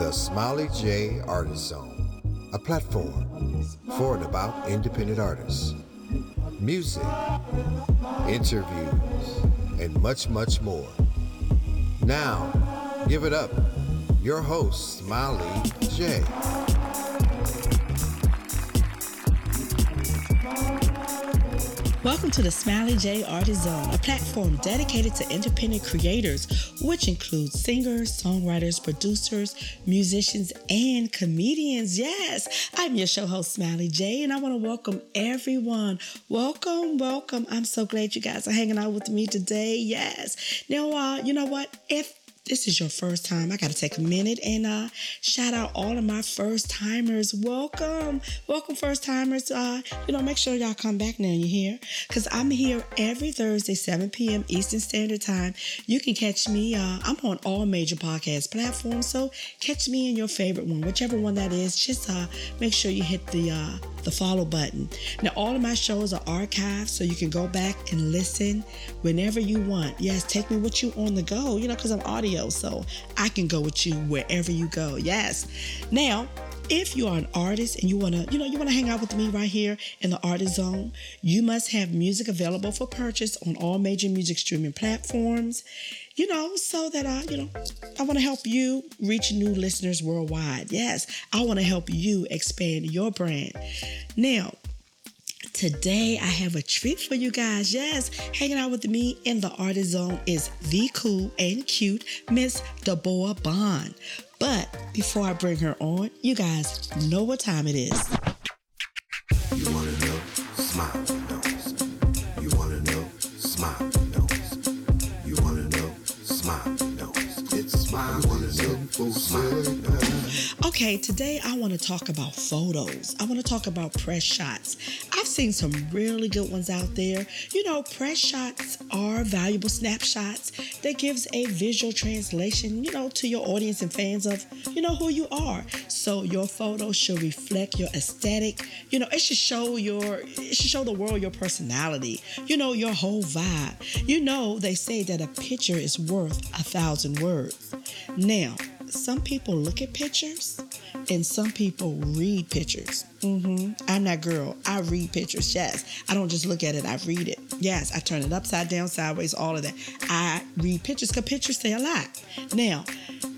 The Smiley J Artist Zone, a platform for and about independent artists. Music, interviews, and much, much more. Now, give it up. Your host, Smiley J. Welcome to the Smiley J Artist Zone, a platform dedicated to independent creators, which includes singers, songwriters, producers, musicians, and comedians. Yes, I'm your show host, Smiley J, and I want to welcome everyone. Welcome, welcome. I'm so glad you guys are hanging out with me today. Yes. Now, uh, you know what? If this is your first time, I got to take a minute and uh, shout out all of my first timers. Welcome, welcome, first timers. Uh, you know, make sure y'all come back now. You're here because I'm here every Thursday, 7 p.m. Eastern Standard Time. You can catch me. Uh, I'm on all major podcast platforms, so catch me in your favorite one, whichever one that is. Just uh, make sure you hit the uh, the follow button. Now, all of my shows are archived, so you can go back and listen whenever you want. Yes, take me with you on the go, you know, because I'm audio, so I can go with you wherever you go. Yes. Now, if you are an artist and you want to, you know, you want to hang out with me right here in the artist zone, you must have music available for purchase on all major music streaming platforms, you know, so that I, you know, I want to help you reach new listeners worldwide. Yes, I want to help you expand your brand. Now, Today, I have a treat for you guys. Yes, hanging out with me in the artist zone is the cool and cute Miss Deborah Bond. But before I bring her on, you guys know what time it is. Okay, today I want to talk about photos. I want to talk about press shots. I've seen some really good ones out there. You know, press shots are valuable snapshots that gives a visual translation, you know, to your audience and fans of, you know, who you are. So your photo should reflect your aesthetic. You know, it should show your it should show the world your personality. You know, your whole vibe. You know, they say that a picture is worth a thousand words. Now, some people look at pictures and some people read pictures. hmm I'm that girl. I read pictures. Yes. I don't just look at it, I read it. Yes. I turn it upside down, sideways, all of that. I read pictures because pictures say a lot. Now,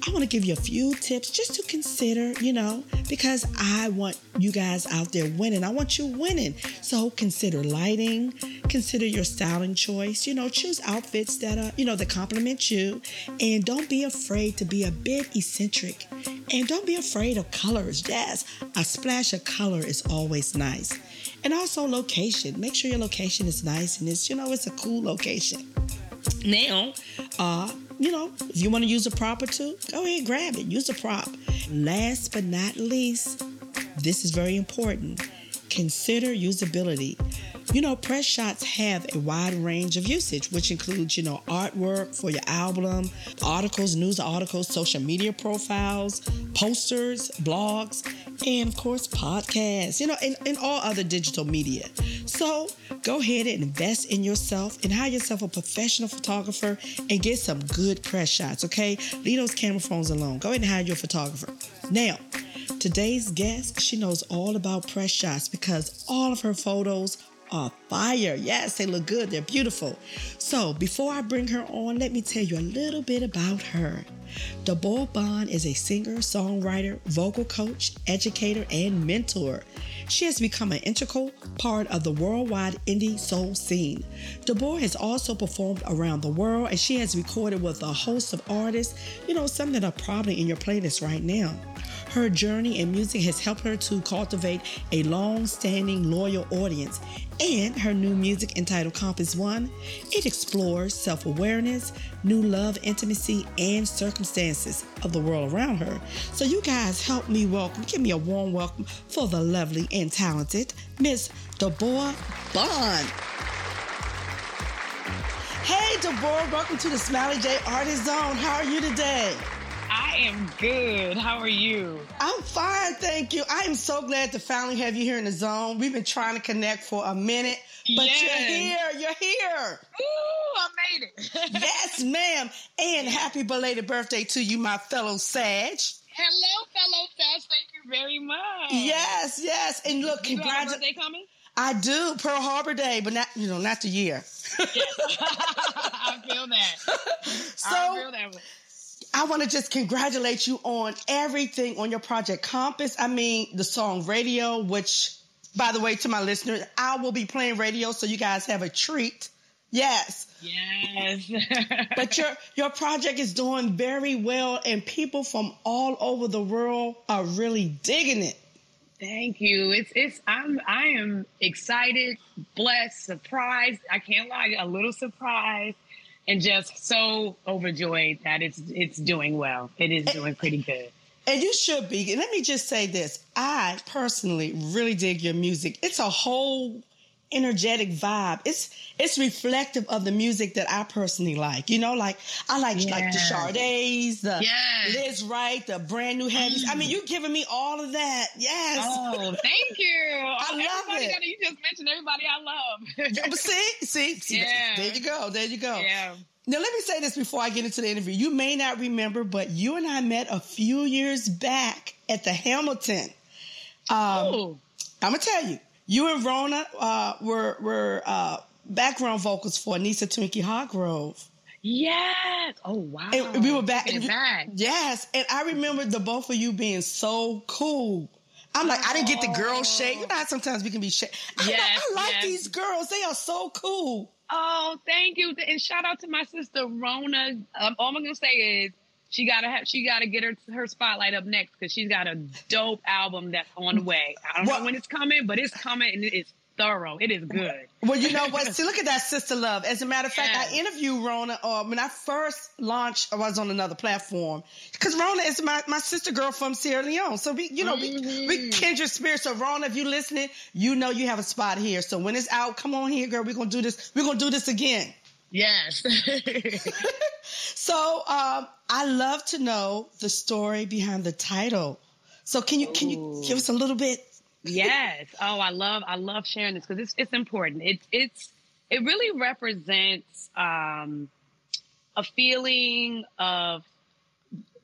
I want to give you a few tips just to consider, you know, because I want you guys out there winning. I want you winning. So consider lighting, consider your styling choice. You know, choose outfits that are, you know, that complement you. And don't be afraid to be a bit eccentric. And don't be afraid of colors. Yes, a splash of color is always nice. And also location. Make sure your location is nice and it's, you know, it's a cool location. Now, uh, you know, if you want to use a prop or two, go ahead, grab it. Use a prop. Last but not least, this is very important. Consider usability. You know, press shots have a wide range of usage, which includes, you know, artwork for your album, articles, news articles, social media profiles, posters, blogs, and of course, podcasts, you know, and, and all other digital media. So go ahead and invest in yourself and hire yourself a professional photographer and get some good press shots, okay? Leave those camera phones alone. Go ahead and hire your photographer. Now, Today's guest, she knows all about press shots because all of her photos are fire. Yes, they look good. They're beautiful. So, before I bring her on, let me tell you a little bit about her. Deborah Bond is a singer, songwriter, vocal coach, educator, and mentor. She has become an integral part of the worldwide indie soul scene. Deborah has also performed around the world and she has recorded with a host of artists, you know, some that are probably in your playlist right now. Her journey in music has helped her to cultivate a long standing, loyal audience. And her new music entitled Compass One, it explores self awareness, new love, intimacy, and circumstances of the world around her. So, you guys help me welcome, give me a warm welcome for the lovely and talented Miss Deborah Bond. Hey, Deborah, welcome to the Smiley J Artist Zone. How are you today? I am good. How are you? I'm fine, thank you. I am so glad to finally have you here in the zone. We've been trying to connect for a minute, but Yes. you're here. You're here. Ooh, I made it. yes, ma'am. And happy belated birthday to you, my fellow Sag. Hello, fellow Fest. Thank you very much. Yes, yes. And look, You got a congratulations. coming? I do Pearl Harbor Day, but not you know not the year. I feel that. I So feel that. I want to just congratulate you on everything on your project Compass. I mean the song Radio, which by the way to my listeners, I will be playing radio, so you guys have a treat. Yes. Yes. But your your project is doing very well, and people from all over the world are really digging it. Thank you. It's it's I'm I am excited, blessed, surprised. I can't lie, a little surprised, and just so overjoyed that it's it's doing well. It is doing pretty good. And you should be. And let me just say this: I personally really dig your music. It's a whole energetic vibe. It's it's reflective of the music that I personally like. You know, like I like like the. Sades, the Yes. Lizz Wright, the brand new heavies. I mean, you giving me all of that. Yes. Oh, thank you. I Oh, love everybody it. Gotta, you just mentioned everybody I love. See, see, see. Yeah. There you go. There you go. yeah. Now, let me say this before I get into the interview. You may not remember, but you and I met a few years back at the Hamilton. Um, oh, I'm gonna tell you, you and Rona uh, were were uh, background vocals for Anissa Twinkie Hargrove. yes. Oh, wow. And we were back. Back. Yes, and I remember the both of you being so cool. I'm like, I didn't get the girl shake. You know how sometimes we can be shake. I, Yes, I like yes. these girls. They are so cool. Oh, thank you, and shout out to my sister Rona. Um, all I'm gonna say is she gotta have she gotta get her her spotlight up next because she's got a dope album that's on the way. I don't Well- know when it's coming, but it's coming and it is thorough. It is good. Well, you know what? See, look at that sister love. As a matter of fact, I Yeah. interviewed Rona uh, when I first launched. I was on another platform because Rona is my, my sister girl from Sierra Leone. So we, you know, we, we kindred spirits. So Rona, if you listening, you know you have a spot here. So when it's out, come on here, girl. We're gonna do this. We're gonna do this again. Yes. So um, I love to know the story behind the title. So can you can you give us a little bit? yes. Oh, I love I love sharing this because it's it's important. It's it's it really represents um, a feeling of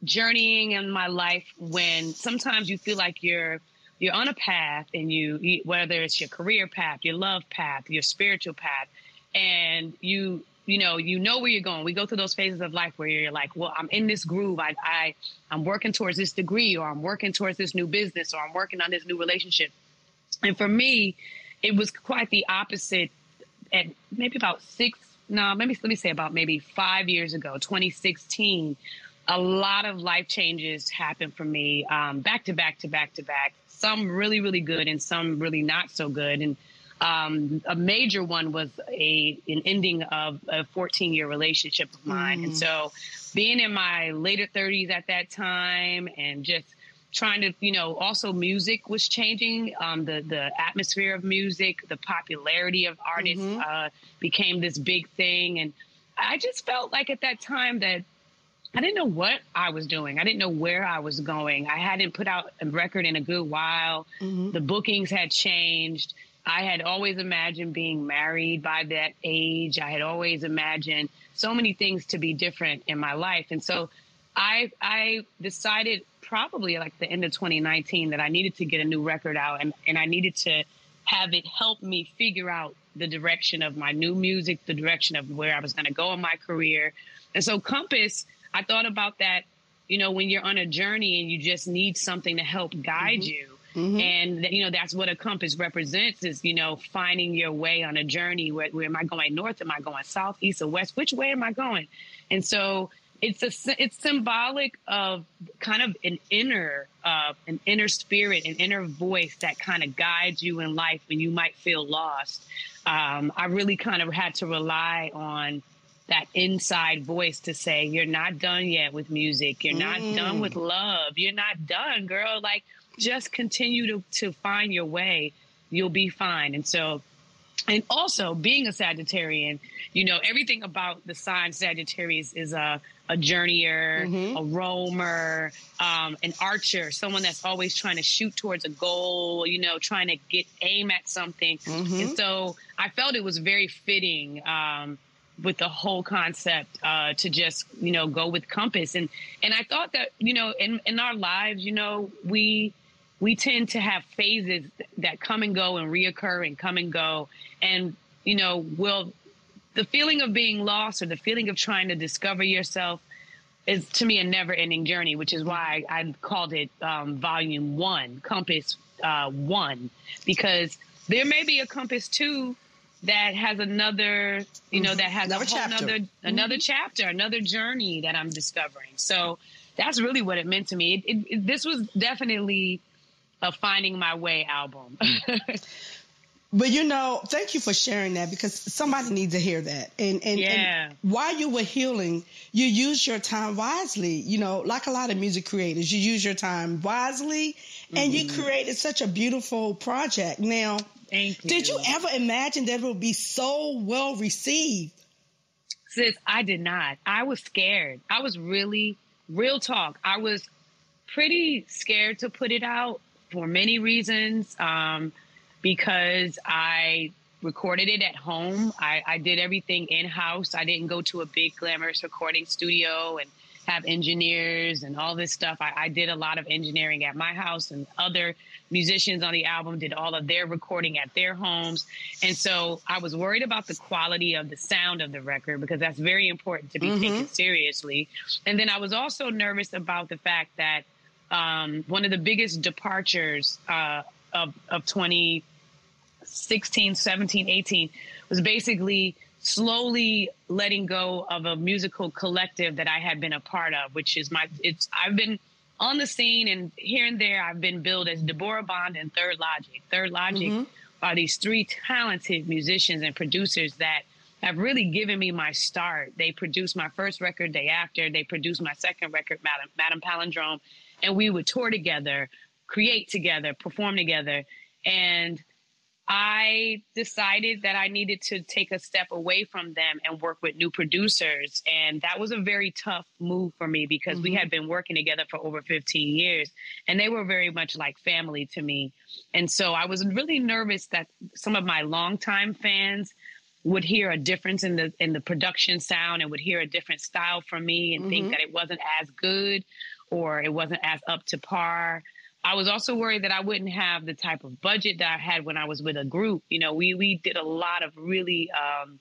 journeying in my life when sometimes you feel like you're you're on a path and you you- whether it's your career path, your love path, your spiritual path, and you you know you know where you're going. We go through those phases of life where you're like, well, I'm in this groove. I I I'm working towards this degree, or I'm working towards this new business, or I'm working on this new relationship. And for me, it was quite the opposite. At maybe about six, no, maybe let me say about maybe five years ago, 2016 a lot of life changes happened for me um, back to back to back to back some really really good and some really not so good and um, a major one was a an ending of a 14 year relationship of mine and so being in my later 30s at that time and just trying to you know also music was changing um, the the atmosphere of music the popularity of artists uh, became this big thing and i just felt like at that time that I didn't know what I was doing. I didn't know where I was going. I hadn't put out a record in a good while. The bookings had changed. I had always imagined being married by that age. I had always imagined so many things to be different in my life. And so I I decided probably like the end of 2019 that I needed to get a new record out and, and I needed to have it help me figure out the direction of my new music, the direction of where I was going to go in my career. And so Compass, I thought about that, you know, when you're on a journey and you just need something to help guide mm-hmm. you. And that, you know that's what a compass represents is you know finding your way on a journey. Where, where am I going? North? Am I going south, east, or west? Which way am I going? And so it's a, it's symbolic of kind of an inner uh, an inner spirit, an inner voice that kind of guides you in life when you might feel lost. Um, I really kind of had to rely on that inside voice to say you're not done yet with music you're not done with love you're not done girl like just continue to, to find your way you'll be fine. And so and also being a sagittarian you know everything about the sign sagittarius is a a journeyer a roamer um, an archer someone that's always trying to shoot towards a goal you know trying to get aim at something. And so i felt it was very fitting um, with the whole concept uh, to just you know go with Compass. And and I thought that you know in in our lives you know we we tend to have phases that come and go and reoccur and come and go and you know will the feeling of being lost or the feeling of trying to discover yourself is to me a never ending journey, which is why I, I called it um, volume one, Compass uh, one, because there may be a Compass two that has another, you know, that has Another a whole chapter. another another chapter, another journey that I'm discovering. So that's really what it meant to me. It, it, it- this was definitely a finding my way album. Mm. But you know, thank you for sharing that because somebody needs to hear that. And and, Yeah. and while you were healing, you used your time wisely. You know, like a lot of music creators, you use your time wisely, and you mm-hmm. created such a beautiful project. Now, Thank you. did you ever imagine that it would be so well received? Sis, I did not. I was scared. I was really, real talk. I was pretty scared to put it out for many reasons. Um, because I recorded it at home. I, I did everything in house. I didn't go to a big glamorous recording studio and have engineers and all this stuff. I, I did a lot of engineering at my house, and other musicians on the album did all of their recording at their homes. And so I was worried about the quality of the sound of the record because that's very important to be taken seriously. And then I was also nervous about the fact that um, one of the biggest departures uh, of, of 2016, 17, 18 was basically slowly letting go of a musical collective that I had been a part of, which is my, it's, I've been on the scene and here and there, I've been billed as Deborah Bond and Third Logic. Third Logic are these three talented musicians and producers that have really given me my start. They produced my first record day after. They produced my second record, Madam, Madam Palindrome, and we would tour together, create together, perform together. And I decided that I needed to take a step away from them and work with new producers. And that was a very tough move for me because we mm-hmm. had been working together for over 15 years and they were very much like family to me. And so I was really nervous that some of my longtime fans would hear a difference in the in the production sound and would hear a different style from me and think mm-hmm. that it wasn't as good or it wasn't as up to par. I was also worried that I wouldn't have the type of budget that I had when I was with a group. You know, we we did a lot of really um,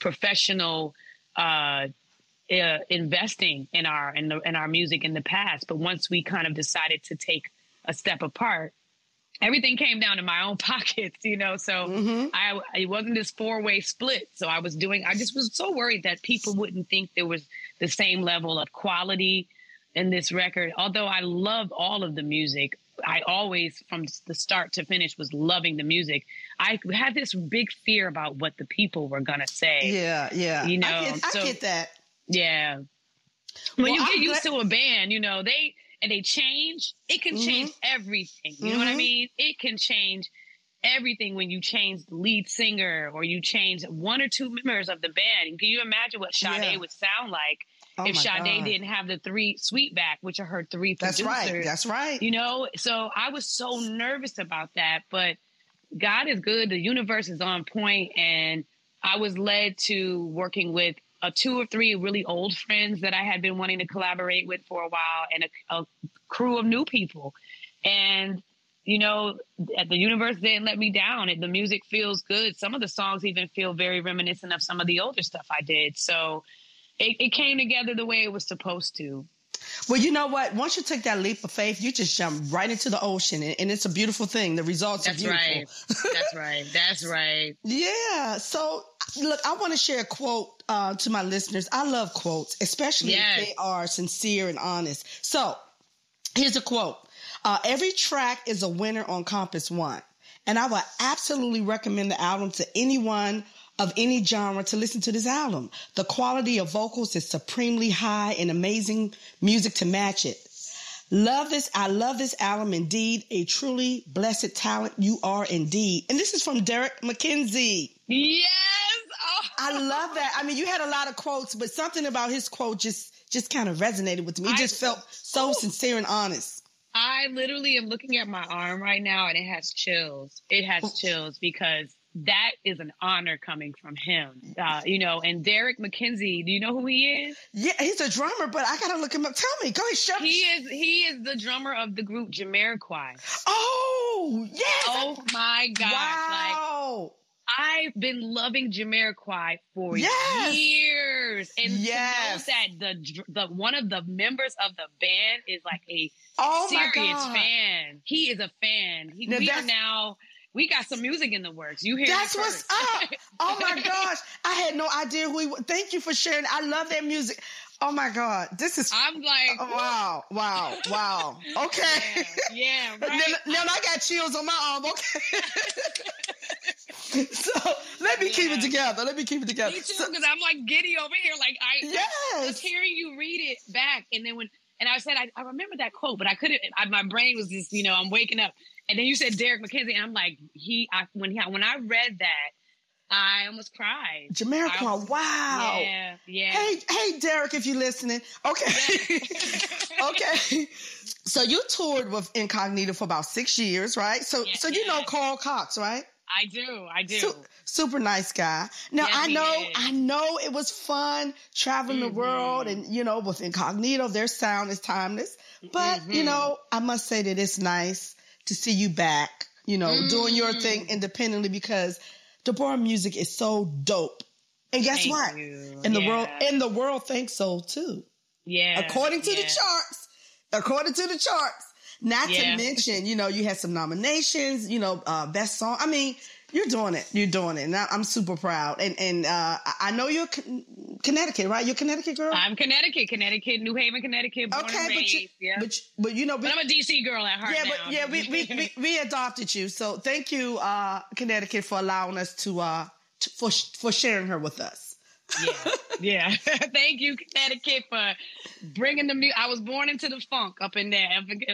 professional uh, uh, investing in our in, the, in our music in the past, but once we kind of decided to take a step apart, everything came down to my own pockets. You know, so I it wasn't this four way split. So I was doing. I just was so worried that people wouldn't think there was the same level of quality in this record. Although I loved all of the music, I always, from the start to finish, was loving the music. I had this big fear about what the people were gonna say. Yeah, yeah. You know, I get, I so- get that. Yeah. When Well, you get I'm used glad- to a band, you know, they and they change, it can change everything. You know what I Mhm. mean? It can change everything when you change the lead singer or you change one or two members of the band. Can you imagine what Sade Yeah. would sound like Oh if Sade God. didn't have the three Sweetback, which are her three That's producers? right. That's right. you know so i was so nervous about that but god is good the universe is on point and i was led to working with a two or three really old friends that i had been wanting to collaborate with for a while and a, a crew of new people and you know the universe didn't let me down it, the music feels good some of the songs even feel very reminiscent of some of the older stuff i did so it, it came together the way it was supposed to Well, you know what? Once you take that leap of faith, you just jump right into the ocean, and, and it's a beautiful thing. The results that's are beautiful. right that's right that's right Yeah. So, look, I want to share a quote uh, to my listeners. I love quotes, especially Yes. if they are sincere and honest. So, here's a quote uh, Every track is a winner on Compass One. And I would absolutely recommend the album to anyone of any genre to listen to this album. The quality of vocals is supremely high and amazing music to match it. Love this. I love this album indeed. A truly blessed talent you are indeed. And this is from Derrick McKenzie. Yes. Oh. I love that. I mean, you had a lot of quotes, but something about his quote just just kind of resonated with me. It I- just felt so sincere and honest. I literally am looking at my arm right now and it has chills. It has chills because that is an honor coming from him. Uh, you know, and Derrick McKenzie, do you know who he is? Yeah, he's a drummer, but I gotta look him up. Tell me, go ahead, show He is he is the drummer of the group Jamiroquai. Oh, yes. Oh my gosh! Like wow. I've been loving Jamiroquai for Yes. years, and Yes. to know that the the one of the members of the band is like a oh my serious fan. He is a fan. He, we are now. We got some music in the works. You hear? That's what's up. Oh my gosh. I had no idea who he was. Thank you for sharing. I love that music. Oh my God. This is I'm like, oh, wow. Wow. Wow. Okay. yeah, yeah, Now, right. now I got chills on my arm. Okay. so let me keep it together. Let me keep it together. Me too, So- because I'm like giddy over here. Like I, yes. just hearing you read it back, and then when and I said I, I remember that quote, but I couldn't. I, my brain was just you know I'm waking up, and then you said Derrick McKenzie, and I'm like he. I, when he when I read that, I almost cried. Jamiroquai. Wow. Yeah, yeah. Hey, hey, Derrick, if you're listening. Okay. okay. So you toured with Incognito for about six years, right? So, Yes, so you know yes. Carl Cox, right? I do, I do. Su- super nice guy. Now Yes, I know. I know it was fun traveling the Mhm. world, and you know, with Incognito, their sound is timeless. But you Mhm. know, I must say that it's nice to see you back. You know, doing your Mm. thing independently because Deborah music is so dope. And guess Thank what? you. And the Yeah. world, and the world thinks so too. yeah, According to the charts, according to the charts. Not to mention, you know, you had some nominations, you know, uh, best song. I mean, you're doing it. You're doing it. And I- I'm super proud. And and uh, I- know you're Con- Connecticut, right? You're Connecticut girl. I'm Connecticut, Connecticut, New Haven, Connecticut. Born okay, and but you, yeah. but you, but you know, we, But I'm a DC girl at heart yeah, now. but yeah, we we, we we adopted you. So thank you, uh, Connecticut, for allowing us to uh to, for for sharing her with us. yeah, yeah. Thank you, Connecticut, for bringing the music. I was born into the funk up in there,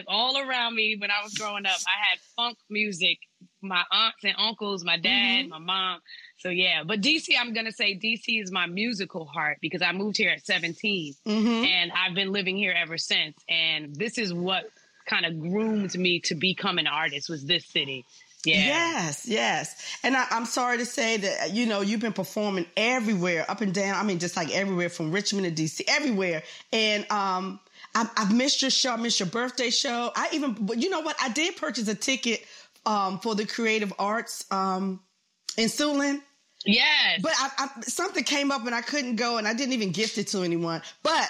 all around me when I was growing up. I had funk music. My aunts and uncles, my dad, Mhm. my mom. So yeah, but DC, I'm gonna say DC is my musical heart because I moved here at 17, Mm-hmm. and I've been living here ever since. And this is what kind of groomed me to become an artist. Was this city? Yeah. Yes, yes. And I, I'm sorry to say that, you know, you've been performing everywhere, up and down. I mean, just like everywhere from Richmond to DC, everywhere. And um, I, I've missed your show, I missed your birthday show. I even, but you know what? I did purchase a ticket um, for the creative arts um, in Siouxland. Yes. But I, I, something came up and I couldn't go and I didn't even gift it to anyone. But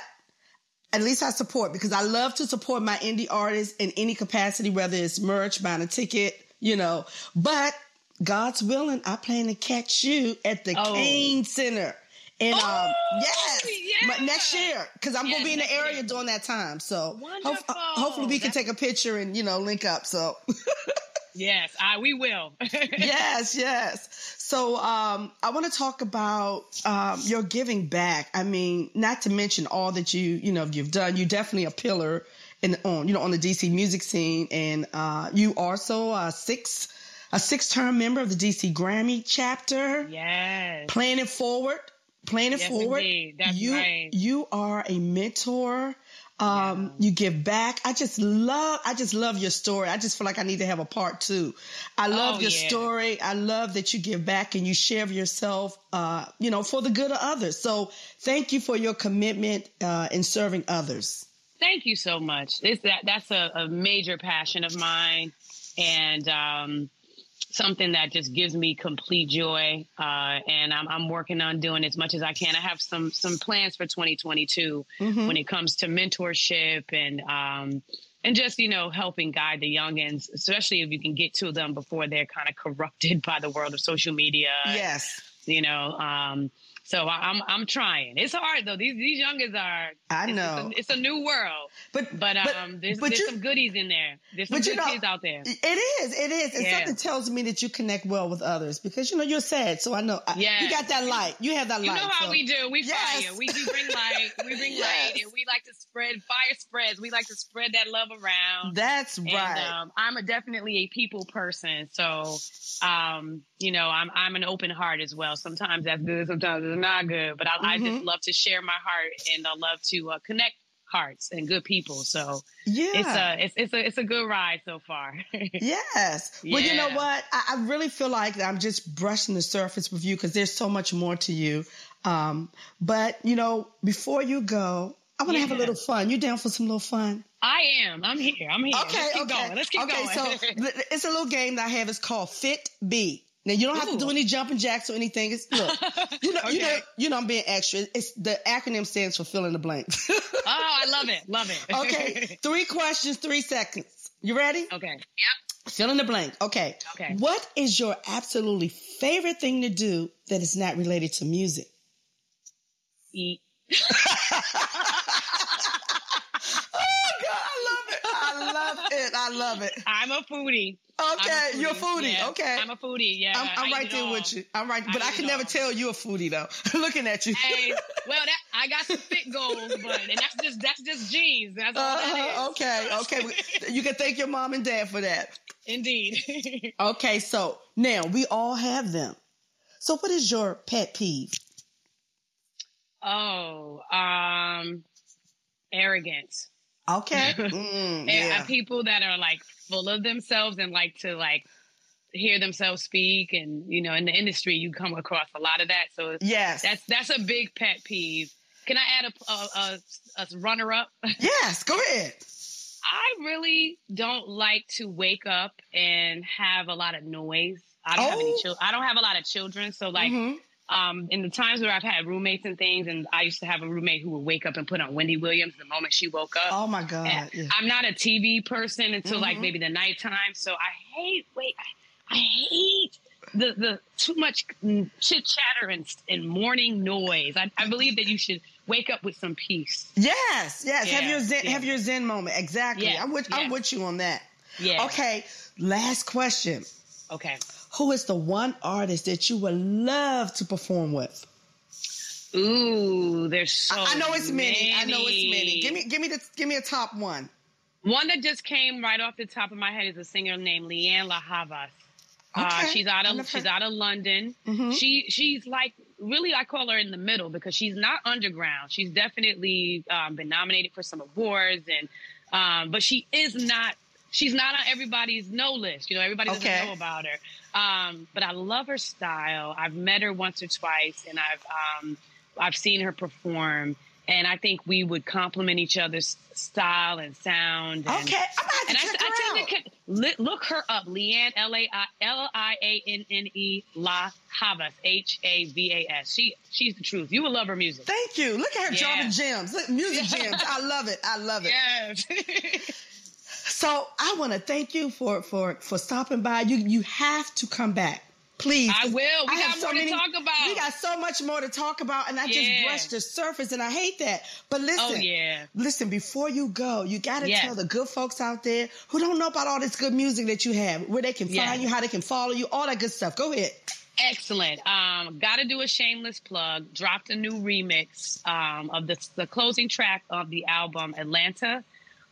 at least I support because I love to support my indie artists in any capacity, whether it's merch, buying a ticket, you know. But God's willing, I plan to catch you at the Oh. Kane Center. And um, Oh, yes, yeah. next year because I'm Yeah, gonna be in the area year. during that time. So Wonderful. hopefully we can That's- take a picture and you know link up. So yes, I we will. yes, yes. So um, I want to talk about um, your giving back. I mean, not to mention all that you you know you've done. You're definitely a pillar in on you know on the DC music scene, and uh, you also a six a six term member of the DC Grammy chapter. yes. Playing it forward, playing it Yes, forward. indeed. That's you right. you are a mentor. Um, you give back. I just love, I just love your story. I just feel like I need to have a part two. I love Oh, your yeah. story. I love that you give back and you share of yourself, uh, you know, for the good of others. So thank you for your commitment, uh, in serving others. Thank you so much. It's that that's a, a major passion of mine, and um, something that just gives me complete joy. Uh, and I'm, I'm working on doing as much as I can. I have some some plans for 2022 Mhm. when it comes to mentorship and um, and just you know helping guide the youngins, especially if you can get to them before they're kind of corrupted by the world of social media. Yes. You know. Um, so I'm I'm trying. It's hard though. These these youngins are. I it's- know. It's a, it's a new world. But, But um, there's, but there's some goodies in there. There's some but good know- kids out there. It is. It is. And Yeah. something tells me that you connect well with others because, you know, you're sad. So I know I- you got that light. You have that light. You know how so- we do. We Yes. fire. We, we bring light. We bring light, and we like to spread fire. Spreads. We like to spread that love around. That's right. And um, I'm a, definitely a people person, so um, you know I'm I'm an open heart as well. Sometimes that's good, sometimes it's not good. But I, I Mhm. just love to share my heart, and I love to uh, connect hearts and good people. So Yeah. it's a it's it's a it's a good ride so far. Yes. Well, you know what? I, I really feel like I'm just brushing the surface with you because there's so much more to you. Um, but you know, before you go, I want to have a little fun. You down for some little fun? I am. I'm here. I'm here. Okay, Let's keep okay. going. Let's keep okay, going. so it's a little game that I have. It's called Fit B. Now you don't have to do any jumping jacks or anything. It's look, you know, you know, you know, I'm being extra. It's the acronym stands for fill in the blanks. oh, I love it. Love it. okay, three questions, three seconds. You ready? okay. Yep. Fill in the blank. Okay. Okay. What is your absolutely favorite thing to do that is not related to music? Eat. Oh God, I love it. I love it. I love it. I'm a foodie. Okay, a you're a foodie. Yeah, Okay. I'm a foodie. Yeah. I'm, I'm right there all. with you. I'm right, but I I, can never all. tell you a foodie though. Looking at you. Hey, well, that I got some fit goals, but and that's just that's just genes. That's all Uh-huh, okay, okay. You can thank your mom and dad for that. Indeed. Okay, so now we all have them. So what is your pet peeve? oh, um, arrogance. Okay. Mm, And, yeah. people that are like full of themselves and like to like hear themselves speak, and you know, in the industry, you come across a lot of that. So Yes. that's that's a big pet peeve. Can I add a a, a, a runner up? Yes, go ahead. I really don't like to wake up and have a lot of noise. I don't have any Oh. children. I don't have a lot of children, so like Mhm. Um, in the times where I've had roommates and things, and I used to have a roommate who would wake up and put on Wendy Williams the moment she woke up. Oh my God. Yeah. I'm not a TV person until like Mhm. maybe the nighttime, so I hate wait, I, I hate the the too much chit chatter and, and morning noise. I, I believe that you should wake up with some peace. Yes, yes. have your zen, yeah. have your zen moment. Exactly. Yeah, I'm with I'm with you on that. Yeah. Okay. Last question. Okay. Who is the one artist that you would love to perform with? Ooh, there's so. I, I know it's many. I know it's many. many. Give me give me the give me a top one. One that just came right off the top of my head is a singer named Lianne La Havas. Uh, she's out of she's out of London. Mhm. She she's like really I call her in the middle because she's not underground. She's definitely um, been nominated for some awards and um, but she is not she's not on everybody's no list. You know everybody doesn't Okay. know about her. Um, but I love her style. I've met her once or twice and I've um, I've seen her perform. And I think we would complement each other's style and sound. And, Okay, I'm and I, check I her tell out. you, look her up, Lianne L A I L I A N N E La Havas H A V A S. She she's the truth. You will love her music. Thank you. Look at her Yeah. dropping gems. Look, music gems. I love it. I love it. Yes. So I want to thank you for for for stopping by. You you have to come back, please. I will. We I got have so more to many- talk about. We got so much more to talk about, and I just brushed the surface, and I hate that. But listen, oh yeah. listen. Before you go, you got to Yes. tell the good folks out there who don't know about all this good music that you have, where they can Yes. find you, how they can follow you, all that good stuff. Go ahead. Excellent. Um, Got to do a shameless plug. Dropped a new remix um, of the, the closing track of the album Atlanta.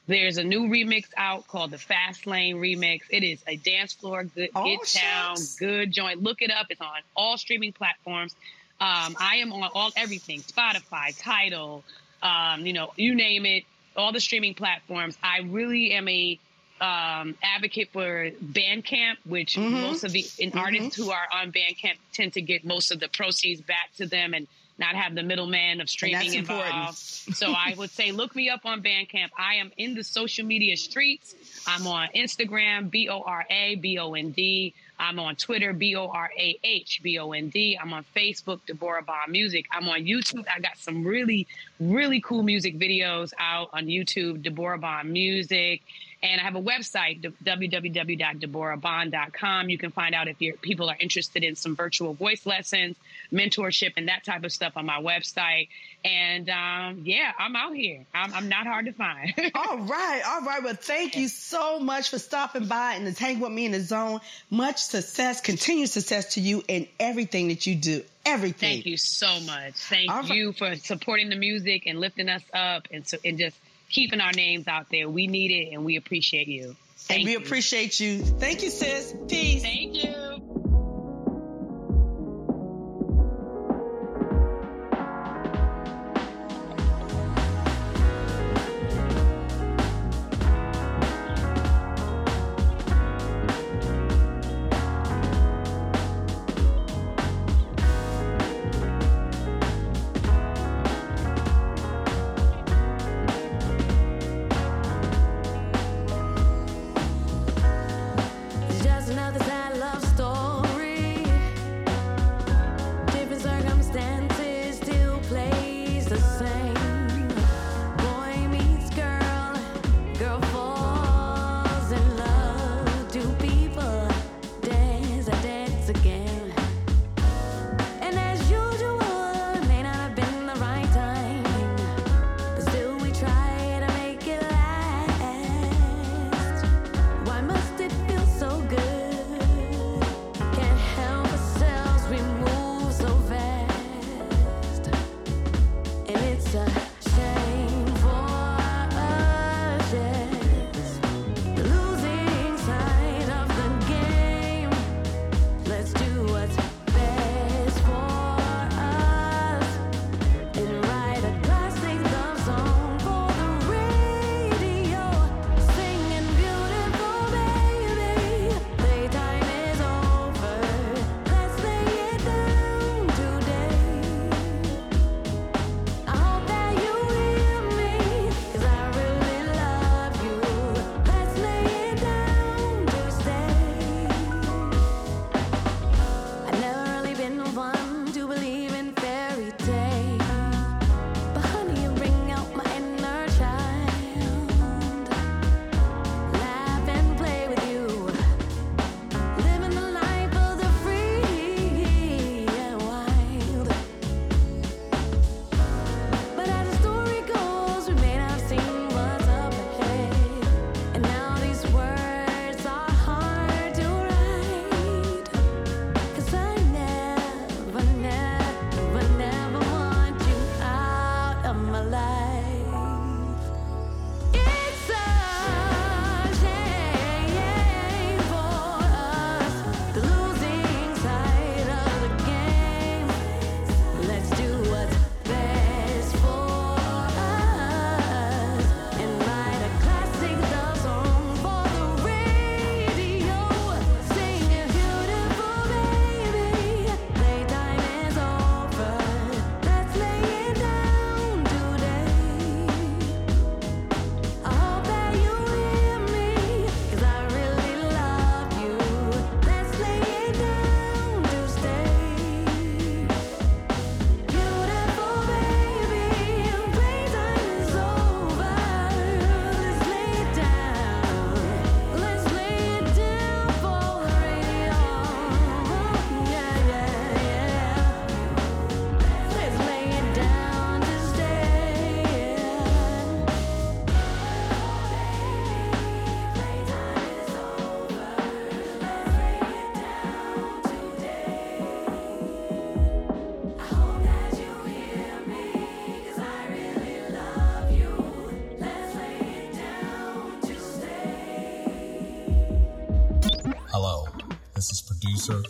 There's a new remix out called the Fast Lane Remix. It is a dance floor, good Oh, down, shucks. good joint. Look it up. It's on all streaming platforms. Um, I am on all everything: Spotify, Tidal, um, you know, you name it, all the streaming platforms. I really am a um, advocate for Bandcamp, which Mhm. most of the and artists who are on Bandcamp tend to get most of the proceeds back to them and not have the middleman of streaming involved. so I would say look me up on Bandcamp. I am in the social media streets. I'm on Instagram, B O R A B O N D. I'm on Twitter, B O R A H B O N D. I'm on Facebook, Deborah Bond Music. I'm on YouTube. I got some really, really cool music videos out on YouTube, Deborah Bond Music. And I have a website, www.deborahbond.com. You can find out if your people are interested in some virtual voice lessons, mentorship, and that type of stuff on my website. And um, yeah, I'm out here. I'm, I'm not hard to find. All right, all right. Well, thank you so much for stopping by and to hang with me in the zone. Much success, continued success to you in everything that you do. Everything. Thank you so much. Thank All right. you for supporting the music and lifting us up and so and just keeping our names out there. We need it and we appreciate you. Thank and we you. appreciate you. Thank you, sis. Peace. Thank you.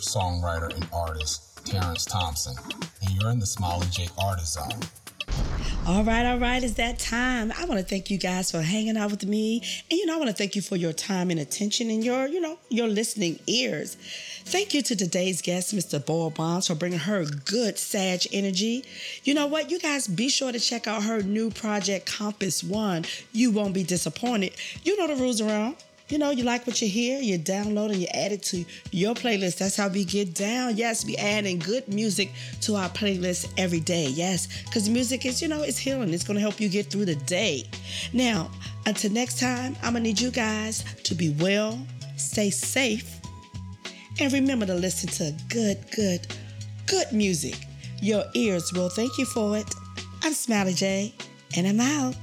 Songwriter, and artist Terrence Thompson, and you're in the Smiley J Artist Zone. All right, all right, it's that time. I want to thank you guys for hanging out with me. And you know, I want to thank you for your time and attention and your, you know, your listening ears. Thank you to today's guest, Mr. Boyle Bonds, for bringing her good Sag energy. You know what? You guys be sure to check out her new project, Compass One. You won't be disappointed. You know the rules around. You know, you like what you hear, you download and you add it to your playlist. That's how we get down. Yes, we adding good music to our playlist every day. Yes, because music is, you know, it's healing. It's going to help you get through the day. Now, until next time, I'm going to need you guys to be well, stay safe, and remember to listen to good, good, good music. Your ears will thank you for it. I'm Smiley J, and I'm out.